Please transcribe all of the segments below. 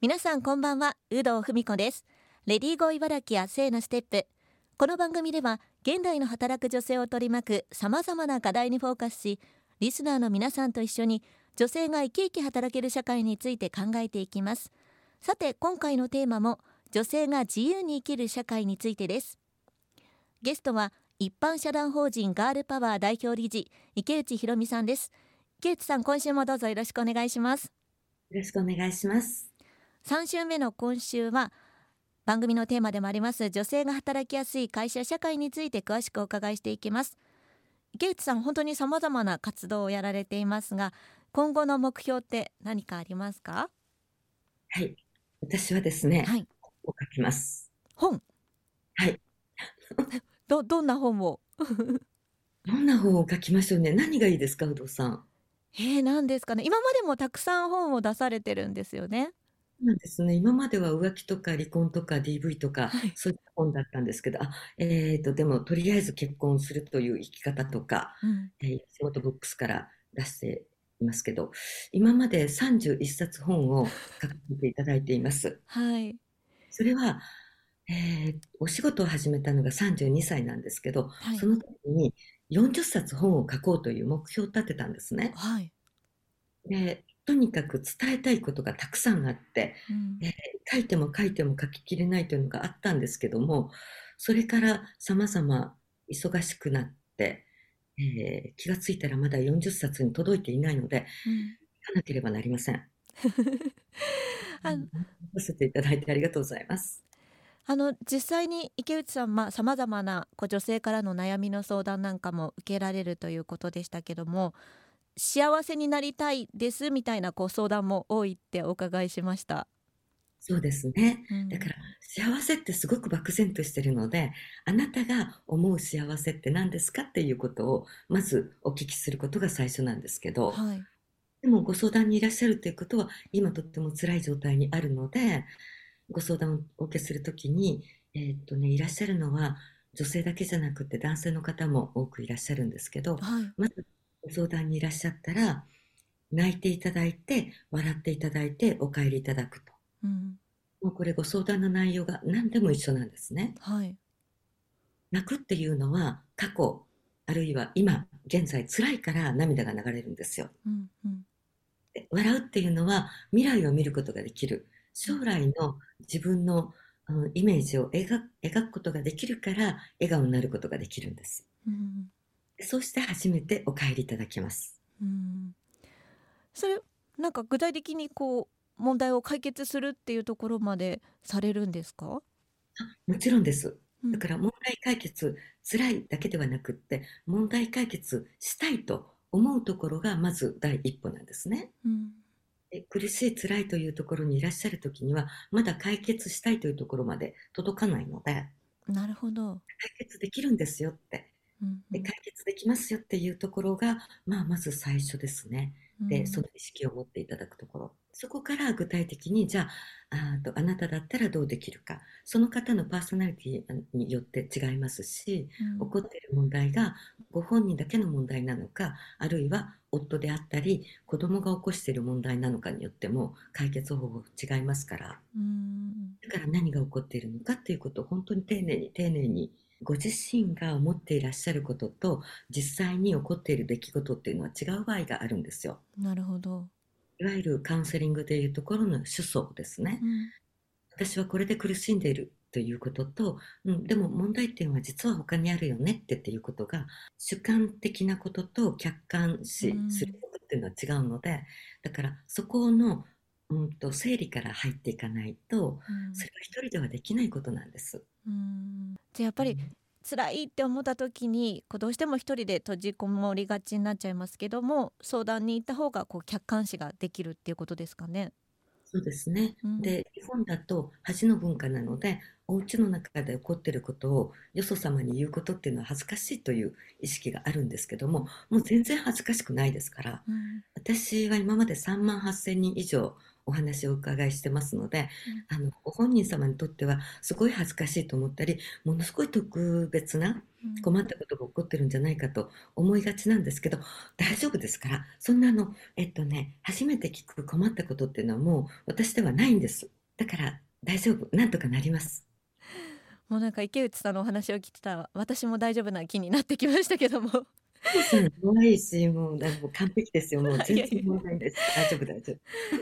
皆さんこんばんは有働文子です。レディーゴー茨城や聖のステップ。この番組では現代の働く女性を取り巻くさまざまな課題にフォーカスしリスナーの皆さんと一緒に女性が生き生き働ける社会について考えていきます。さて今回のテーマも女性が自由に生きる社会についてです。ゲストは一般社団法人ガールパワー代表理事池内博美さんです。池内さん今週もどうぞよろしくお願いします。よろしくお願いします。3週目の今週は番組のテーマでもあります女性が働きやすい会社社会について詳しくお伺いしていきます。池内さん本当に様々な活動をやられていますが今後の目標って何かありますか？はい。私はですね、はい、を書きます。本。はい。どどんな本を？どんな本を書きましょうね。何がいいですか有働さんえー、何ですかね。今までもたくさん本を出されてるんですよねなんですね。今までは浮気とか離婚とか DV とか、はい、そういった本だったんですけど、あ、えっ、ー、と、でも、とりあえず結婚するという生き方とか、うん、えー、仕事ボックスから出していますけど、今まで31冊本を書かせていただいています。はい。それは、えー、お仕事を始めたのが32歳なんですけど、はい、その時に40冊本を書こうという目標を立てたんですね。はい。で、とにかく伝えたいことがたくさんあって、うん、えー、書いても書いても書ききれないというのがあったんですけども、それから様々忙しくなって、えー、気がついたらまだ40冊に届いていないので、うん、書かなければなりません。あの、させていただいてありがとうございます。あの実際に池内さんさまざ、まなこう女性からの悩みの相談なんかも受けられるということでしたけども幸せになりたいですみたいなこう相談も多いってお伺いしました。そうですね。うん、だから幸せってすごく漠然としてるので、あなたが思う幸せって何ですかっていうことをまずお聞きすることが最初なんですけど、はい、でもご相談にいらっしゃるということは今とっても辛い状態にあるので、ご相談をお受けするときに、えー、っとね、いらっしゃるのは女性だけじゃなくて男性の方も多くいらっしゃるんですけど、はい、まずご相談にいらっしゃったら、泣いていただいて、笑っていただいて、お帰りいただくと。うん、もうこれご相談の内容が何でも一緒なんですね。はい。泣くっていうのは過去、あるいは今、現在辛いから涙が流れるんですよ。うんうん、笑うっていうのは未来を見ることができる。将来の自分の、うん、イメージを描くことができるから笑顔になることができるんです。うんそして初めてお帰りいただきます。うんそれなんか具体的にこう問題を解決するっていうところまでされるんですか？もちろんです。だから問題解決、辛いだけではなくって問題解決したいと思うところがまず第一歩なんですね。うん、苦しい辛いというところにいらっしゃる時にはまだ解決したいというところまで届かないのでなるほど解決できるんですよってで解決できますよっていうところが、まあ、まず最初ですね。で、その意識を持っていただくところ。そこから具体的に、じゃあ、あとあなただったらどうできるか。その方のパーソナリティによって違いますし、うん、起こっている問題がご本人だけの問題なのか、あるいは夫であったり、子供が起こしている問題なのかによっても解決方法違いますから。うん、だから何が起こっているのかっていうことを本当に丁寧に丁寧にご自身が思っていらっしゃることと実際に起こっている出来事っていうのは違う場合があるんですよ。なるほど。いわゆるカウンセリングでいうところの主訴ですね。うん、私はこれで苦しんでいるということと、うん、でも問題点は実は他にあるよねってっていうことが主観的なことと客観視することっていうのは違うので、うん、だからそこのうんと整理から入っていかないと、うん、それは一人ではできないことなんです。うん。じゃやっぱり、辛いって思った時にこうどうしても一人で閉じこもりがちになっちゃいますけども相談に行った方がこう客観視ができるっていうことですかね。そうですね、うん、で日本だと恥の文化なのでお家の中で起こっていることをよそ様に言うことっていうのは恥ずかしいという意識があるんですけどももう全然恥ずかしくないですから、うん、私は今まで3万8,000人以上お話をお伺いしてますので、うん、あのご本人様にとってはすごい恥ずかしいと思ったりものすごい特別な困ったことが起こってるんじゃないかと思いがちなんですけど大丈夫ですからそんなのえっとね初めて聞く困ったことっていうのはもう私ではないんです。だから大丈夫なんとかなります。もうなんか池内さんのお話を聞いてたら私も大丈夫な気になってきましたけども可愛いし、もう、もう完璧ですよ。もう 全然問題です。大丈夫、大丈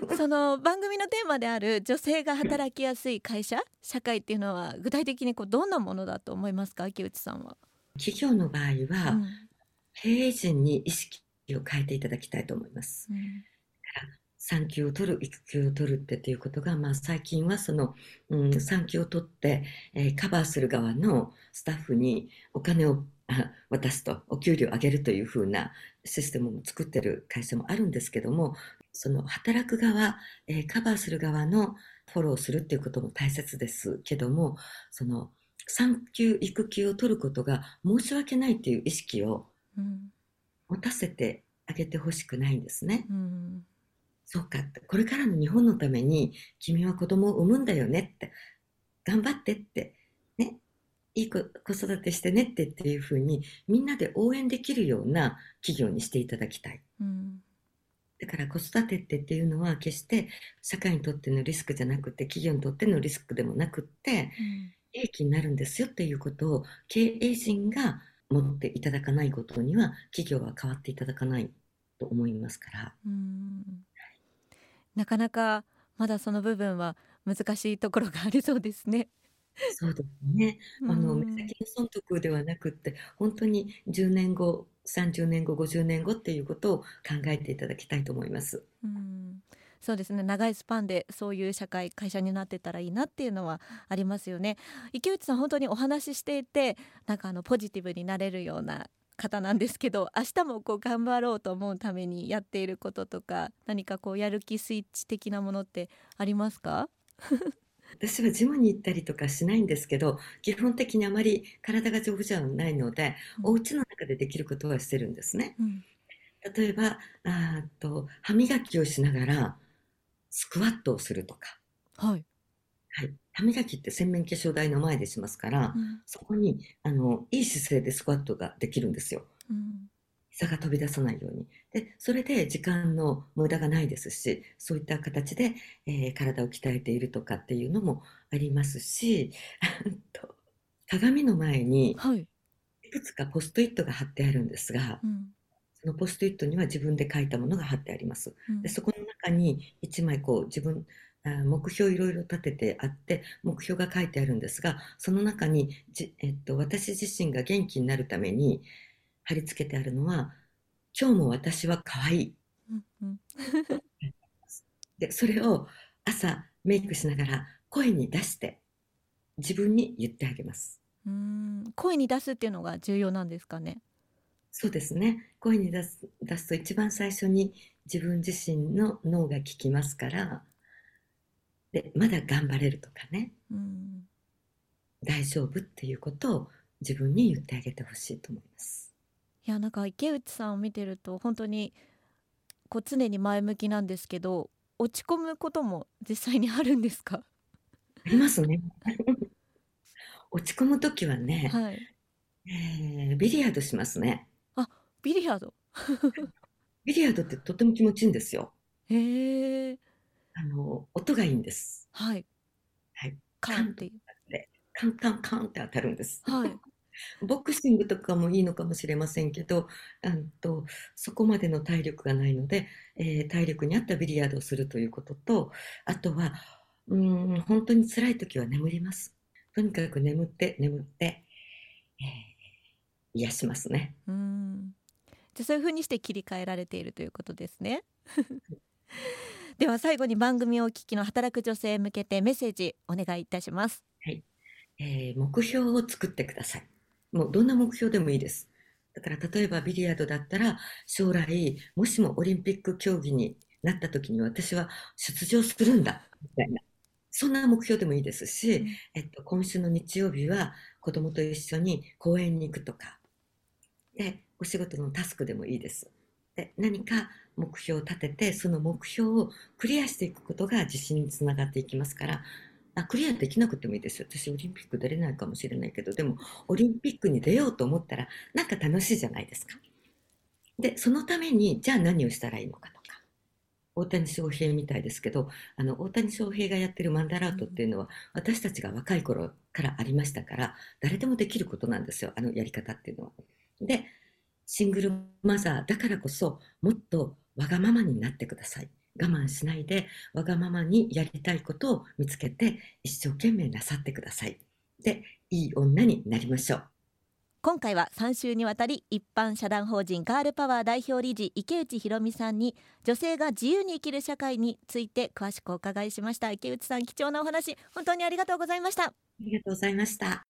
夫。その番組のテーマである女性が働きやすい会社、社会っていうのは具体的にこうどんなものだと思いますか、木内さんは。企業の場合は、うん、経営陣に意識を変えていただきたいと思います。うん、産休を取る、育休を取るってっていうことが、まあ最近はその、うん、産休を取って、えー、カバーする側のスタッフにお金を 渡すと、お給料上げるというふうなシステムも作ってる会社もあるんですけども、その働く側、えー、カバーする側のフォローするっていうことも大切ですけども、その産休、育休を取ることが申し訳ないっていう意識を持たせてあげてほしくないんですね。うん、そうかこれからの日本のために君は子供を産むんだよねって、頑張ってって、ね、いい子育てしてねってっていうふうにみんなで応援できるような企業にしていただきたい。うん、だから子育てってっていうのは決して社会にとってのリスクじゃなくて企業にとってのリスクでもなくって、うん、利益になるんですよっていうことを経営陣が持っていただかないことには企業は変わっていただかないと思いますから。うんなかなかまだその部分は難しいところがありそうですね。そうですね。あの、目先の損得ではなくって、本当に10年後、30年後、50年後っていうことを考えていただきたいと思います。うん、そうですね。長いスパンでそういう社会、会社になってたらいいなっていうのはありますよね。池内さん、本当にお話ししていて、なんかあのポジティブになれるような方なんですけど明日もこう頑張ろうと思うためにやっていることとか何かこうやる気スイッチ的なものってありますか？私はジムに行ったりとかしないんですけど、基本的にあまり体が丈夫じゃないので、うん、お家の中でできることはしてるんですね。うん、例えば、あと歯磨きをしながらスクワットをするとか。はい。はい。歯磨きって洗面化粧台の前でしますから、うん、そこにあのいい姿勢でスクワットができるんですよ。差が飛び出さないように。で、それで時間の無駄がないですし、そういった形で、えー、体を鍛えているとかっていうのもありますし、鏡の前に、いくつかポストイットが貼ってあるんですが、そのポストイットには自分で書いたものが貼ってあります。うん、でそこの中に1枚こう自分、目標いろいろ立ててあって目標が書いてあるんですがその中にじ、えっと、私自身が元気になるために貼り付けてあるのは、今日も私は可愛い。で、それを朝メイクしながら声に出して自分に言ってあげます。うん声に出すっていうのが重要なんですかね？そうですね。声に出す出すと一番最初に自分自身の脳が聞きますから、でまだ頑張れるとかね、うん大丈夫っていうことを自分に言ってあげてほしいと思います。いやなんか池内さんを見てると本当にこう常に前向きなんですけど落ち込むことも実際にあるんですか？ありますね。落ち込む時はね、はい、えー、ビリヤードしますね。あビリヤード？ビリヤードってとても気持ちいいんですよ。へえあの音がいいんです。はい。はい。カンってカンカンカンって当たるんです。はいボクシングとかもいいのかもしれませんけど、あとそこまでの体力がないので、えー、体力に合ったビリヤードをするということと、あとは、うん、本当に辛い時は眠ります。とにかく眠って眠って、えー、癒しますね。うんじゃそういうふうにして切り替えられているということですね。では最後に番組をお聞きの働く女性へ向けてメッセージお願いいたします。はい、えー、目標を作ってください。もうどんな目標でもいいです。だから例えばビリヤードだったら将来もしもオリンピック競技になった時に私は出場するんだみたいなそんな目標でもいいですし、うん、えっと、今週の日曜日は子供と一緒に公園に行くとかでお仕事のタスクでもいいです。で何か目標を立てて、その目標をクリアしていくことが自信につながっていきますから、あクリアできなくてもいいです。私オリンピック出れないかもしれないけど、でもオリンピックに出ようと思ったらなんか楽しいじゃないですか。で、そのためにじゃあ何をしたらいいのかとか。大谷翔平みたいですけど、あの大谷翔平がやってるマンダラートっていうのは私たちが若い頃からありましたから、誰でもできることなんですよ。あのやり方っていうのは。で、シングルマザーだからこそもっとわがままになってください。我慢しないでわがままにやりたいことを見つけて一生懸命なさってください。で、いい女になりましょう。今回は3週にわたり一般社団法人ガールパワー代表理事池内博美さんに女性が自由に生きる社会について詳しくお伺いしました池内さん貴重なお話本当にありがとうございましたありがとうございました